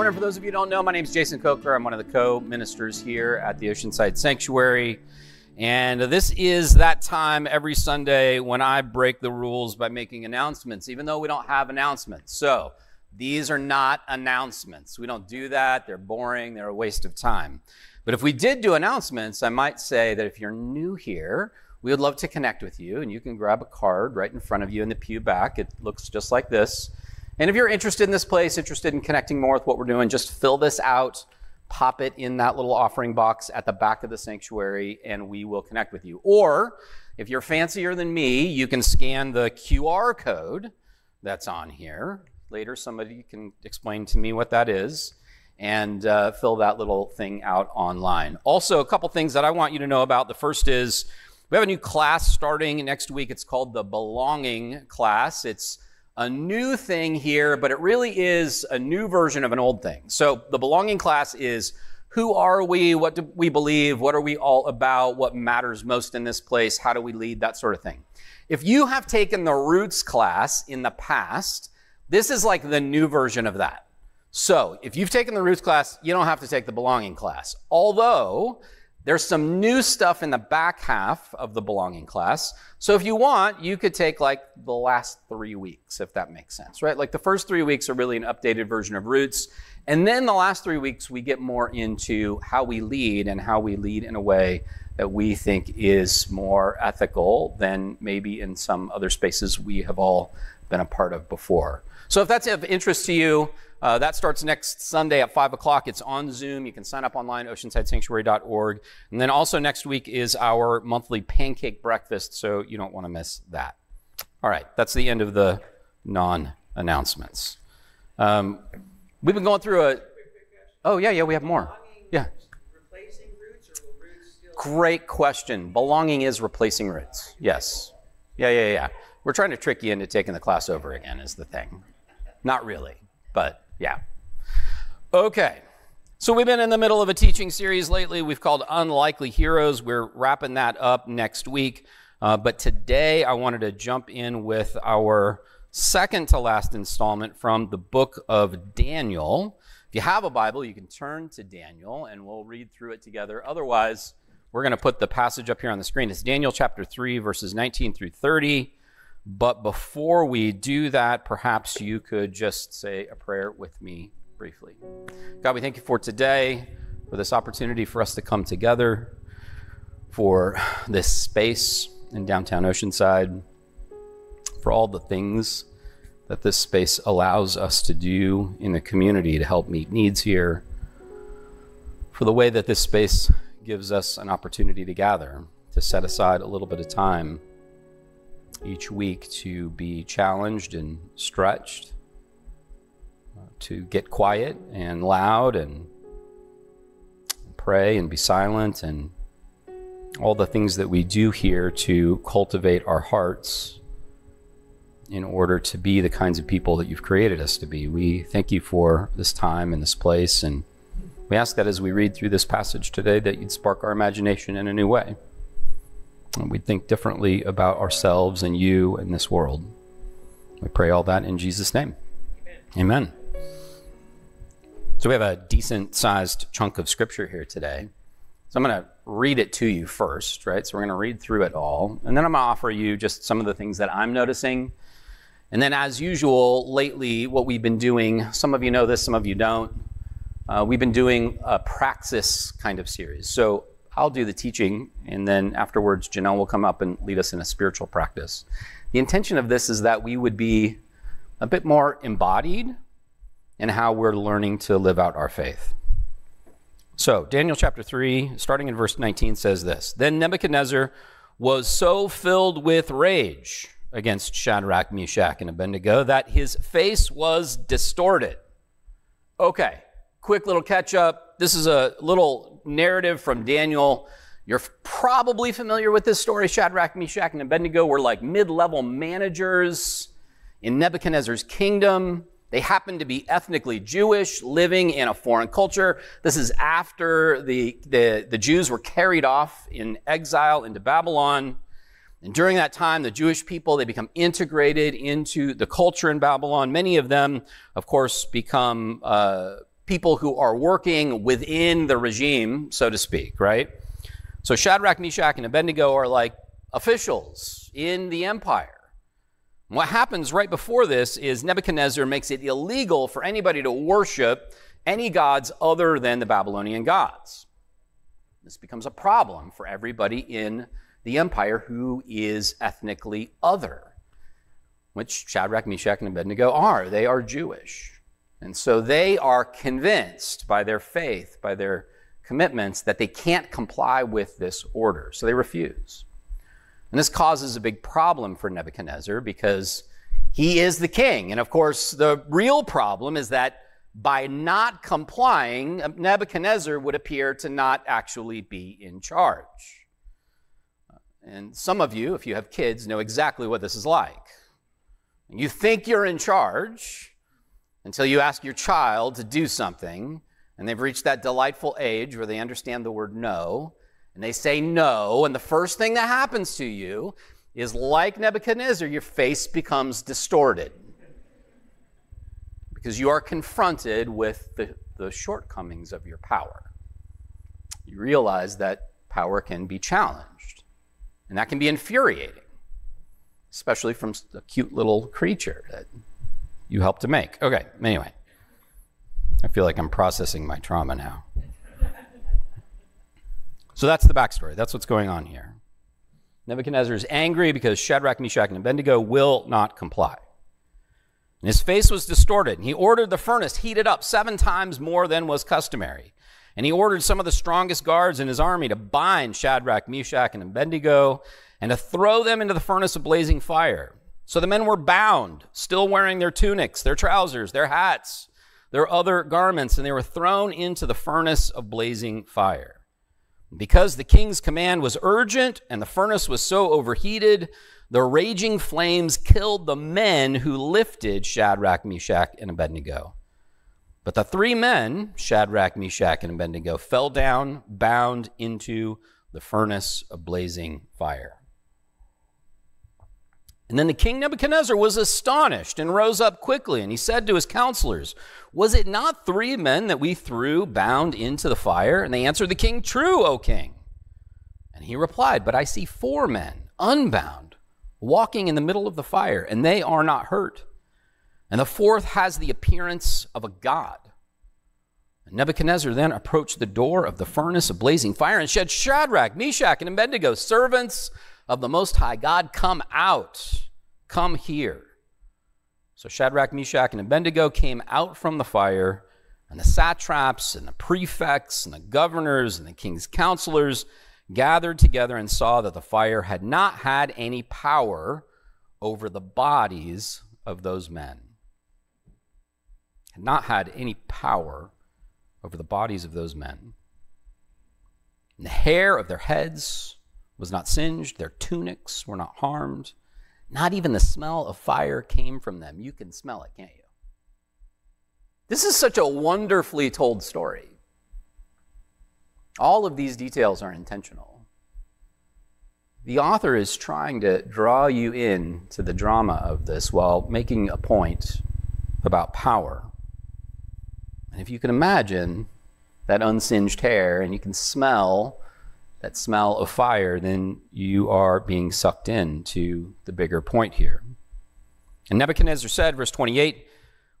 morning. For those of you who don't know, my name is Jason Coker. I'm one of the co ministers here at the Oceanside Sanctuary. And this is that time every Sunday when I break the rules by making announcements, even though we don't have announcements. So these are not announcements. We don't do that. They're boring, they're a waste of time. But if we did do announcements, I might say that if you're new here, we would love to connect with you, and you can grab a card right in front of you in the pew back. It looks just like this. And if you're interested in this place, interested in connecting more with what we're doing, just fill this out, pop it in that little offering box at the back of the sanctuary, and we will connect with you. Or if you're fancier than me, you can scan the QR code that's on here. Later, somebody can explain to me what that is and uh, fill that little thing out online. Also, a couple things that I want you to know about. The first is we have a new class starting next week. It's called the Belonging class. It's a new thing here, but it really is a new version of an old thing. So the belonging class is who are we? What do we believe? What are we all about? What matters most in this place? How do we lead? That sort of thing. If you have taken the roots class in the past, this is like the new version of that. So if you've taken the roots class, you don't have to take the belonging class. Although there's some new stuff in the back half of the belonging class. So if you want, you could take like the last three weeks, if that makes sense, right? Like the first three weeks are really an updated version of Roots. And then the last three weeks, we get more into how we lead and how we lead in a way that we think is more ethical than maybe in some other spaces we have all been a part of before. So if that's of interest to you, uh, that starts next Sunday at 5 o'clock. It's on Zoom. You can sign up online, oceansidesanctuary.org. And then also next week is our monthly pancake breakfast, so you don't want to miss that. All right, that's the end of the non announcements. Um, we've been going through a. Oh, yeah, yeah, we have more. Yeah. Great question. Belonging is replacing roots. Yes. Yeah, yeah, yeah. We're trying to trick you into taking the class over again, is the thing. Not really, but yeah. Okay. So we've been in the middle of a teaching series lately we've called Unlikely Heroes. We're wrapping that up next week. Uh, but today I wanted to jump in with our second to last installment from the book of Daniel. If you have a Bible, you can turn to Daniel and we'll read through it together. Otherwise, we're going to put the passage up here on the screen. It's Daniel chapter 3, verses 19 through 30. But before we do that, perhaps you could just say a prayer with me briefly. God, we thank you for today, for this opportunity for us to come together, for this space in downtown Oceanside, for all the things that this space allows us to do in the community to help meet needs here, for the way that this space gives us an opportunity to gather, to set aside a little bit of time each week to be challenged and stretched, uh, to get quiet and loud and pray and be silent and all the things that we do here to cultivate our hearts in order to be the kinds of people that you've created us to be. We thank you for this time and this place and we ask that as we read through this passage today that you'd spark our imagination in a new way. And we'd think differently about ourselves and you and this world. We pray all that in Jesus' name. Amen. Amen. So we have a decent sized chunk of scripture here today. So I'm going to read it to you first, right? So we're going to read through it all. And then I'm going to offer you just some of the things that I'm noticing. And then, as usual, lately, what we've been doing, some of you know this, some of you don't. Uh, we've been doing a praxis kind of series. So I'll do the teaching, and then afterwards, Janelle will come up and lead us in a spiritual practice. The intention of this is that we would be a bit more embodied in how we're learning to live out our faith. So, Daniel chapter 3, starting in verse 19, says this Then Nebuchadnezzar was so filled with rage against Shadrach, Meshach, and Abednego that his face was distorted. Okay, quick little catch up. This is a little narrative from Daniel. You're probably familiar with this story. Shadrach, Meshach, and Abednego were like mid level managers in Nebuchadnezzar's kingdom. They happened to be ethnically Jewish, living in a foreign culture. This is after the, the, the Jews were carried off in exile into Babylon. And during that time, the Jewish people, they become integrated into the culture in Babylon. Many of them, of course, become uh, people who are working within the regime, so to speak, right? So Shadrach, Meshach, and Abednego are like officials in the empire. What happens right before this is Nebuchadnezzar makes it illegal for anybody to worship any gods other than the Babylonian gods. This becomes a problem for everybody in the empire who is ethnically other, which Shadrach, Meshach, and Abednego are. They are Jewish. And so they are convinced by their faith, by their commitments, that they can't comply with this order. So they refuse. And this causes a big problem for Nebuchadnezzar because he is the king. And of course, the real problem is that by not complying, Nebuchadnezzar would appear to not actually be in charge. And some of you, if you have kids, know exactly what this is like. You think you're in charge, until you ask your child to do something and they've reached that delightful age where they understand the word no and they say no and the first thing that happens to you is like Nebuchadnezzar your face becomes distorted because you are confronted with the, the shortcomings of your power. You realize that power can be challenged and that can be infuriating, especially from a cute little creature that you helped to make. Okay, anyway. I feel like I'm processing my trauma now. So that's the backstory. That's what's going on here. Nebuchadnezzar is angry because Shadrach, Meshach, and Abednego will not comply. And his face was distorted, and he ordered the furnace heated up seven times more than was customary. And he ordered some of the strongest guards in his army to bind Shadrach, Meshach, and Abednego and to throw them into the furnace of blazing fire. So the men were bound, still wearing their tunics, their trousers, their hats, their other garments, and they were thrown into the furnace of blazing fire. Because the king's command was urgent and the furnace was so overheated, the raging flames killed the men who lifted Shadrach, Meshach, and Abednego. But the three men, Shadrach, Meshach, and Abednego, fell down, bound into the furnace of blazing fire. And then the king Nebuchadnezzar was astonished and rose up quickly, and he said to his counselors, Was it not three men that we threw bound into the fire? And they answered the king, True, O king. And he replied, But I see four men, unbound, walking in the middle of the fire, and they are not hurt. And the fourth has the appearance of a god. And Nebuchadnezzar then approached the door of the furnace of blazing fire and said, Shadrach, Meshach, and Abednego, servants of the Most High God, come out, come here. So Shadrach, Meshach, and Abednego came out from the fire, and the satraps, and the prefects, and the governors, and the king's counselors gathered together and saw that the fire had not had any power over the bodies of those men. Had not had any power over the bodies of those men. And the hair of their heads was not singed, their tunics were not harmed. Not even the smell of fire came from them. You can smell it, can't you? This is such a wonderfully told story. All of these details are intentional. The author is trying to draw you in to the drama of this while making a point about power. And if you can imagine that unsinged hair and you can smell that smell of fire, then you are being sucked in to the bigger point here. And Nebuchadnezzar said, verse 28,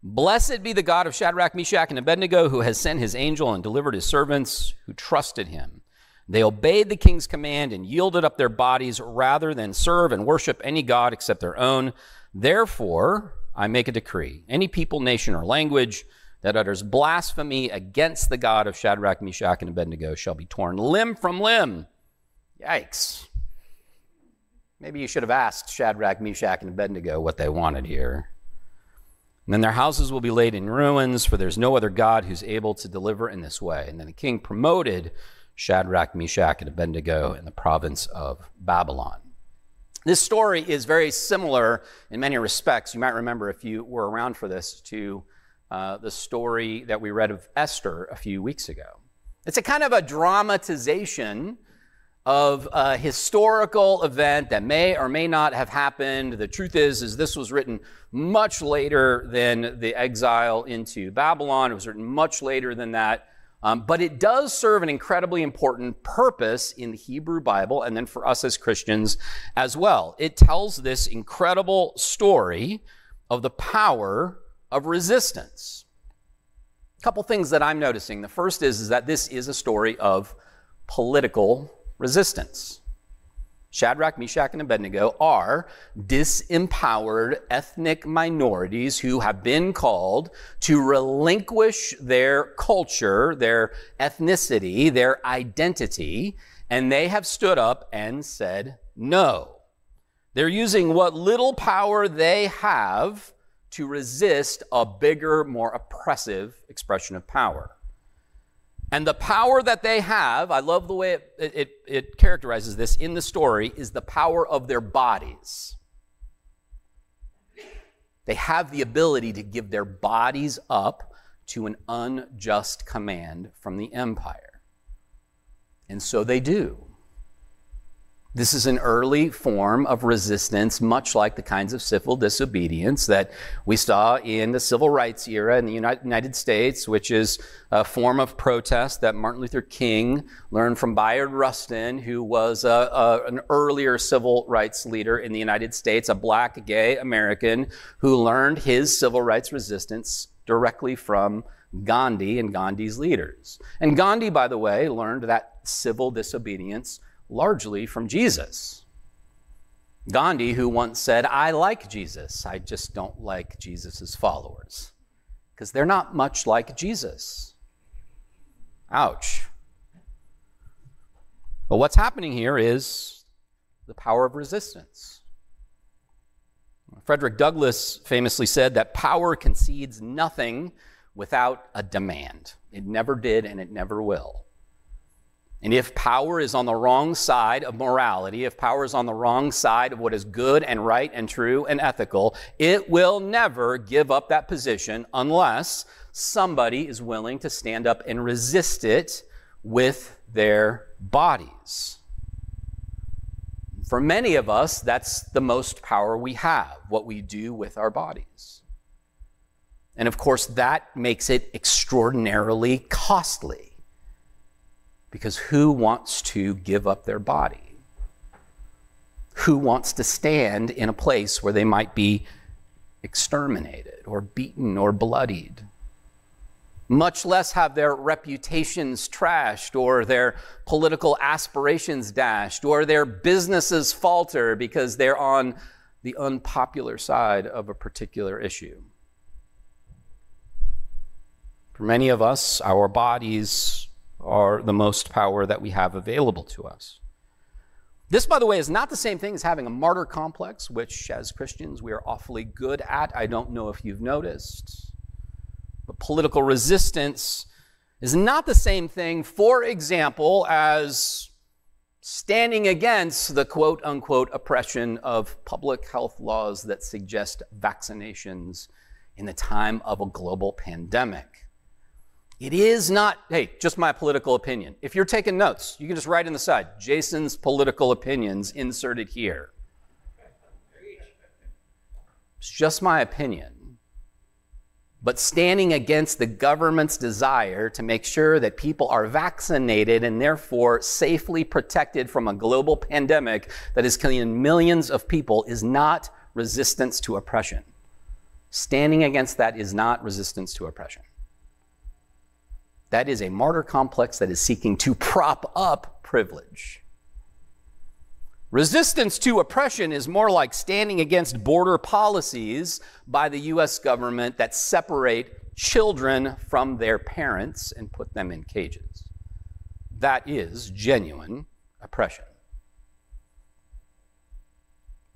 Blessed be the God of Shadrach, Meshach, and Abednego, who has sent his angel and delivered his servants who trusted him. They obeyed the king's command and yielded up their bodies rather than serve and worship any god except their own. Therefore, I make a decree any people, nation, or language that utters blasphemy against the God of Shadrach, Meshach, and Abednego shall be torn limb from limb. Yikes. Maybe you should have asked Shadrach, Meshach, and Abednego what they wanted here. And then their houses will be laid in ruins, for there's no other God who's able to deliver in this way. And then the king promoted Shadrach, Meshach, and Abednego in the province of Babylon. This story is very similar in many respects. You might remember if you were around for this to uh, the story that we read of Esther a few weeks ago. It's a kind of a dramatization of a historical event that may or may not have happened. The truth is, is this was written much later than the exile into Babylon. It was written much later than that. Um, but it does serve an incredibly important purpose in the Hebrew Bible and then for us as Christians as well. It tells this incredible story of the power of resistance. A couple things that I'm noticing. The first is, is that this is a story of political resistance. Shadrach, Meshach, and Abednego are disempowered ethnic minorities who have been called to relinquish their culture, their ethnicity, their identity, and they have stood up and said no. They're using what little power they have to resist a bigger, more oppressive expression of power. And the power that they have, I love the way it, it, it, characterizes this in the story, is the power of their bodies. They have the ability to give their bodies up to an unjust command from the empire. And so they do. This is an early form of resistance, much like the kinds of civil disobedience that we saw in the civil rights era in the United States, which is a form of protest that Martin Luther King learned from Bayard Rustin, who was a, a, an earlier civil rights leader in the United States, a black gay American who learned his civil rights resistance directly from Gandhi and Gandhi's leaders. And Gandhi, by the way, learned that civil disobedience largely from Jesus. Gandhi, who once said, I like Jesus, I just don't like Jesus' followers, because they're not much like Jesus. Ouch. But what's happening here is the power of resistance. Frederick Douglass famously said that power concedes nothing without a demand. It never did and it never will. And if power is on the wrong side of morality, if power is on the wrong side of what is good and right and true and ethical, it will never give up that position unless somebody is willing to stand up and resist it with their bodies. For many of us, that's the most power we have, what we do with our bodies. And of course, that makes it extraordinarily costly. Because who wants to give up their body? Who wants to stand in a place where they might be exterminated or beaten or bloodied? Much less have their reputations trashed or their political aspirations dashed or their businesses falter because they're on the unpopular side of a particular issue. For many of us, our bodies are the most power that we have available to us. This, by the way, is not the same thing as having a martyr complex, which as Christians we are awfully good at. I don't know if you've noticed. But political resistance is not the same thing, for example, as standing against the quote unquote oppression of public health laws that suggest vaccinations in the time of a global pandemic. It is not, hey, just my political opinion. If you're taking notes, you can just write in the side, Jason's political opinions inserted here. It's just my opinion. But standing against the government's desire to make sure that people are vaccinated and therefore safely protected from a global pandemic that is killing millions of people is not resistance to oppression. Standing against that is not resistance to oppression. That is a martyr complex that is seeking to prop up privilege. Resistance to oppression is more like standing against border policies by the US government that separate children from their parents and put them in cages. That is genuine oppression.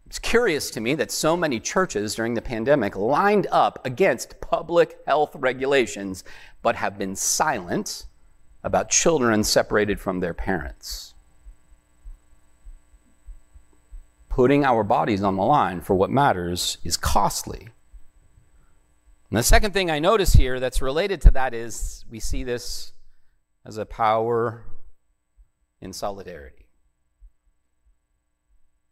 It's curious to me that so many churches during the pandemic lined up against public health regulations but have been silent about children separated from their parents. Putting our bodies on the line for what matters is costly. And the second thing I notice here that's related to that is we see this as a power in solidarity.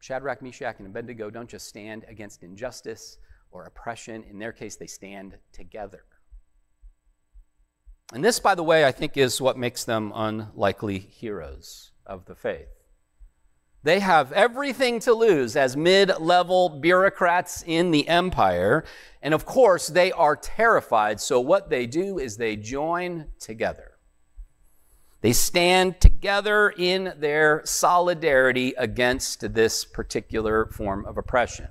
Shadrach, Meshach, and Abednego don't just stand against injustice or oppression. In their case, they stand together. And this, by the way, I think is what makes them unlikely heroes of the faith. They have everything to lose as mid level bureaucrats in the empire. And of course, they are terrified. So, what they do is they join together. They stand together in their solidarity against this particular form of oppression.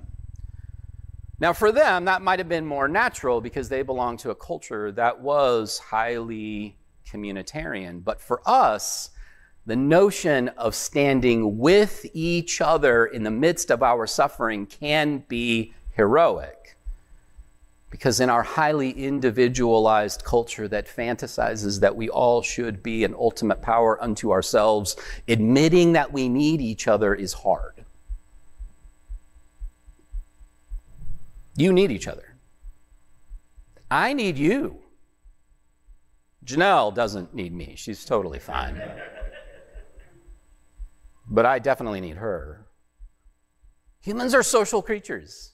Now, for them, that might have been more natural because they belong to a culture that was highly communitarian. But for us, the notion of standing with each other in the midst of our suffering can be heroic. Because in our highly individualized culture that fantasizes that we all should be an ultimate power unto ourselves, admitting that we need each other is hard. You need each other. I need you. Janelle doesn't need me. She's totally fine. but I definitely need her. Humans are social creatures.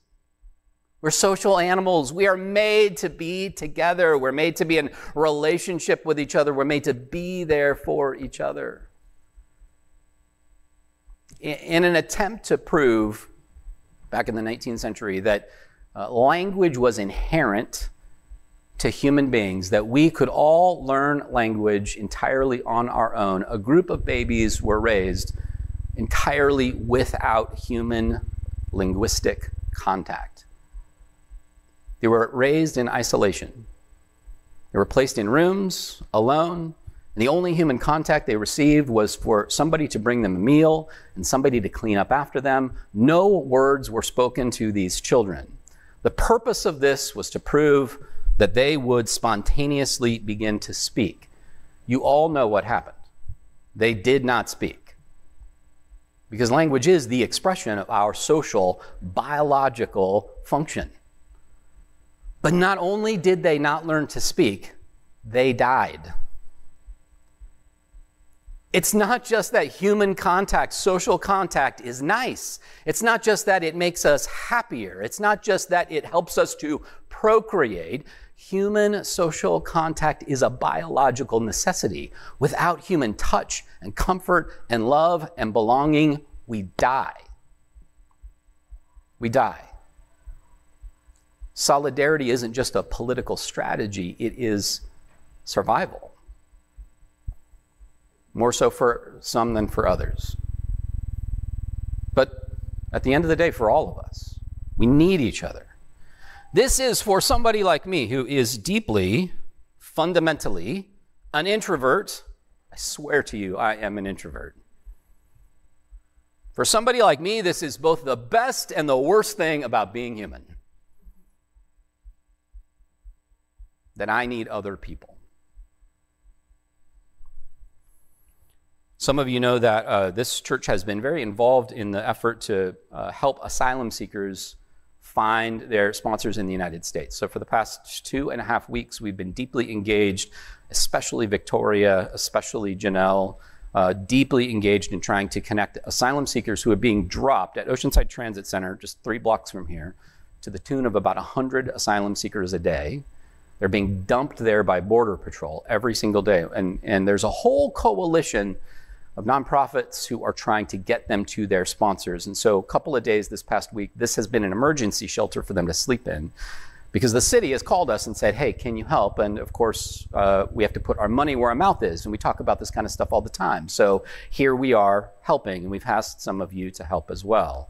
We're social animals. We are made to be together. We're made to be in relationship with each other. We're made to be there for each other. In an attempt to prove, back in the 19th century, that uh, language was inherent to human beings, that we could all learn language entirely on our own. A group of babies were raised entirely without human linguistic contact. They were raised in isolation. They were placed in rooms alone, and the only human contact they received was for somebody to bring them a meal and somebody to clean up after them. No words were spoken to these children. The purpose of this was to prove that they would spontaneously begin to speak. You all know what happened. They did not speak. Because language is the expression of our social, biological function. But not only did they not learn to speak, they died. It's not just that human contact, social contact is nice. It's not just that it makes us happier. It's not just that it helps us to procreate. Human social contact is a biological necessity. Without human touch and comfort and love and belonging, we die. We die. Solidarity isn't just a political strategy, it is survival more so for some than for others. But at the end of the day, for all of us, we need each other. This is for somebody like me who is deeply, fundamentally, an introvert. I swear to you, I am an introvert. For somebody like me, this is both the best and the worst thing about being human. That I need other people. Some of you know that uh, this church has been very involved in the effort to uh, help asylum seekers find their sponsors in the United States. So, for the past two and a half weeks, we've been deeply engaged, especially Victoria, especially Janelle, uh, deeply engaged in trying to connect asylum seekers who are being dropped at Oceanside Transit Center, just three blocks from here, to the tune of about 100 asylum seekers a day. They're being dumped there by Border Patrol every single day. And, and there's a whole coalition of nonprofits who are trying to get them to their sponsors. And so, a couple of days this past week, this has been an emergency shelter for them to sleep in because the city has called us and said, hey, can you help? And of course, uh, we have to put our money where our mouth is. And we talk about this kind of stuff all the time. So, here we are helping, and we've asked some of you to help as well.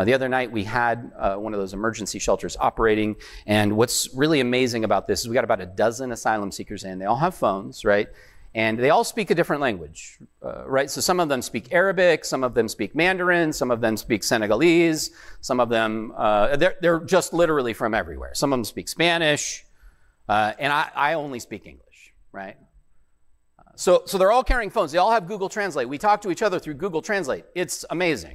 Uh, the other night, we had uh, one of those emergency shelters operating. And what's really amazing about this is we got about a dozen asylum seekers in. They all have phones, right? and they all speak a different language, uh, right? So some of them speak Arabic, some of them speak Mandarin, some of them speak Senegalese, some of them, uh, they're, they're, just literally from everywhere. Some of them speak Spanish, uh, and I, I, only speak English, right? So, so they're all carrying phones. They all have Google Translate. We talk to each other through Google Translate. It's amazing.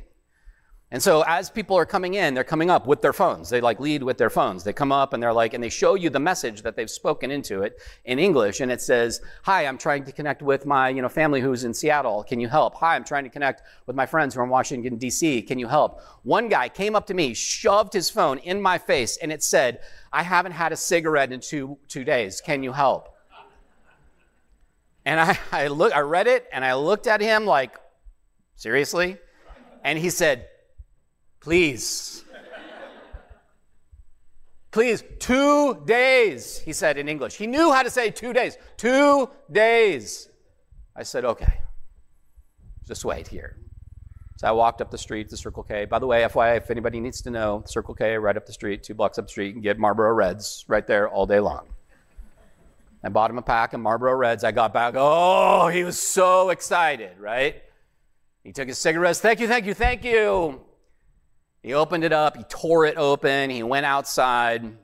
And so as people are coming in, they're coming up with their phones. They like lead with their phones. They come up and they're like, and they show you the message that they've spoken into it in English. And it says, hi, I'm trying to connect with my, you know, family who's in Seattle. Can you help? Hi, I'm trying to connect with my friends who are in Washington, DC. Can you help? One guy came up to me, shoved his phone in my face, and it said, I haven't had a cigarette in two, two days. Can you help? And I, I look, I read it and I looked at him like, seriously? And he said, Please. Please, two days, he said in English. He knew how to say two days. Two days. I said, okay, just wait here. So I walked up the street to Circle K. By the way, FYI, if anybody needs to know, Circle K, right up the street, two blocks up the street, can get Marlboro Reds right there all day long. I bought him a pack of Marlboro Reds. I got back. Oh, he was so excited, right? He took his cigarettes. Thank you, thank you, thank you. He opened it up, he tore it open, he went outside,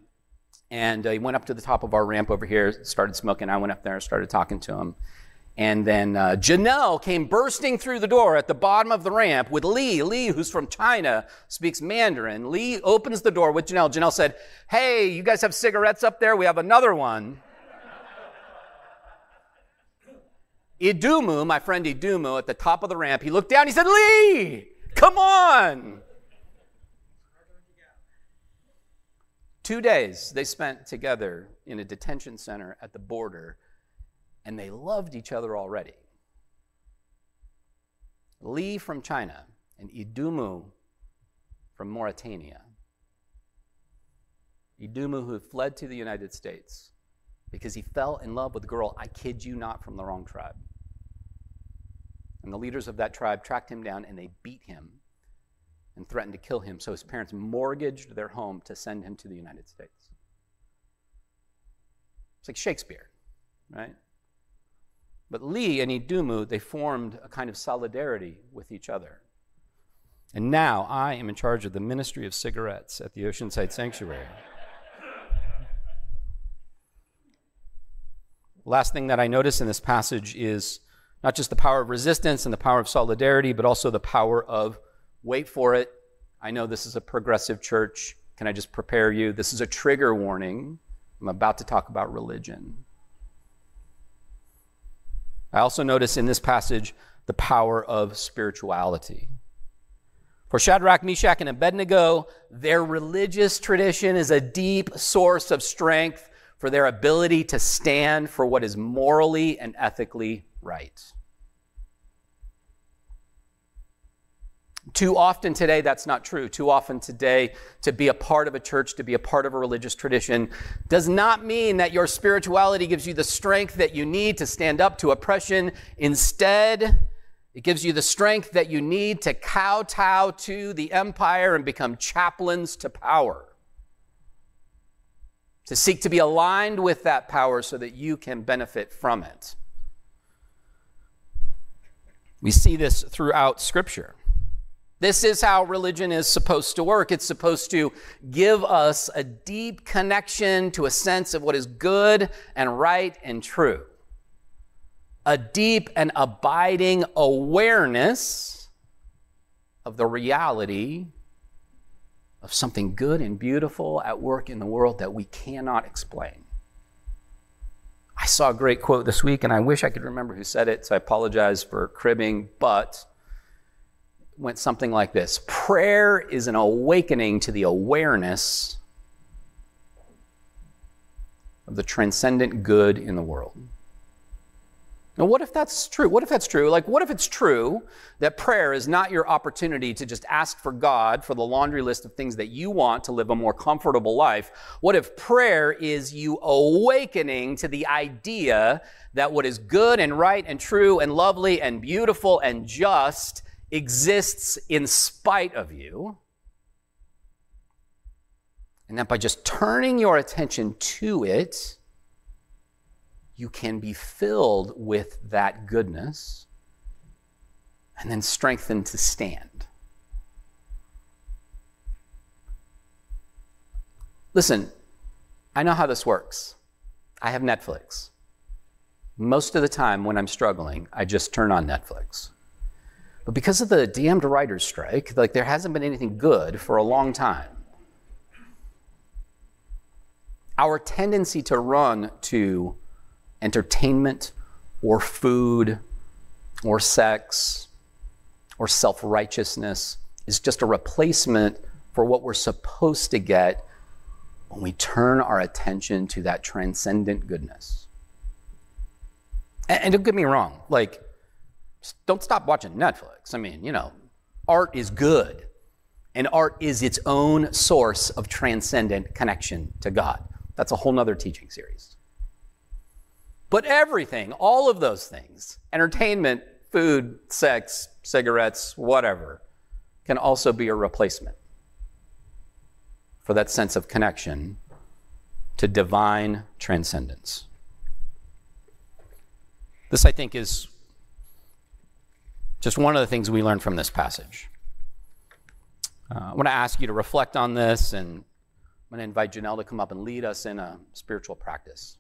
and uh, he went up to the top of our ramp over here, started smoking. I went up there and started talking to him. And then uh, Janelle came bursting through the door at the bottom of the ramp with Lee. Lee, who's from China, speaks Mandarin. Lee opens the door with Janelle. Janelle said, Hey, you guys have cigarettes up there? We have another one. Idumu, my friend Idumu, at the top of the ramp, he looked down, he said, Lee, come on. Two days they spent together in a detention center at the border, and they loved each other already. Lee from China and Idumu from Mauritania. Idumu, who fled to the United States because he fell in love with a girl, I kid you not, from the wrong tribe. And the leaders of that tribe tracked him down and they beat him and threatened to kill him, so his parents mortgaged their home to send him to the United States. It's like Shakespeare, right? But Lee and Idumu, they formed a kind of solidarity with each other. And now I am in charge of the ministry of cigarettes at the Oceanside Sanctuary. Last thing that I notice in this passage is not just the power of resistance and the power of solidarity, but also the power of Wait for it. I know this is a progressive church. Can I just prepare you? This is a trigger warning. I'm about to talk about religion. I also notice in this passage the power of spirituality. For Shadrach, Meshach, and Abednego, their religious tradition is a deep source of strength for their ability to stand for what is morally and ethically right. Too often today, that's not true. Too often today, to be a part of a church, to be a part of a religious tradition, does not mean that your spirituality gives you the strength that you need to stand up to oppression. Instead, it gives you the strength that you need to kowtow to the empire and become chaplains to power. To seek to be aligned with that power so that you can benefit from it. We see this throughout Scripture. This is how religion is supposed to work. It's supposed to give us a deep connection to a sense of what is good and right and true. A deep and abiding awareness of the reality of something good and beautiful at work in the world that we cannot explain. I saw a great quote this week, and I wish I could remember who said it, so I apologize for cribbing, but went something like this Prayer is an awakening to the awareness of the transcendent good in the world. Now, what if that's true? What if that's true? Like, what if it's true that prayer is not your opportunity to just ask for God for the laundry list of things that you want to live a more comfortable life? What if prayer is you awakening to the idea that what is good and right and true and lovely and beautiful and just exists in spite of you. And that by just turning your attention to it, you can be filled with that goodness and then strengthened to stand. Listen, I know how this works. I have Netflix. Most of the time when I'm struggling, I just turn on Netflix. But because of the damned writer's strike, like there hasn't been anything good for a long time. Our tendency to run to entertainment or food or sex or self righteousness is just a replacement for what we're supposed to get when we turn our attention to that transcendent goodness. And don't get me wrong, like, don't stop watching Netflix. I mean, you know, art is good, and art is its own source of transcendent connection to God. That's a whole nother teaching series. But everything, all of those things, entertainment, food, sex, cigarettes, whatever, can also be a replacement for that sense of connection to divine transcendence. This, I think, is just one of the things we learn from this passage. Uh, I want to ask you to reflect on this, and I'm going to invite Janelle to come up and lead us in a spiritual practice.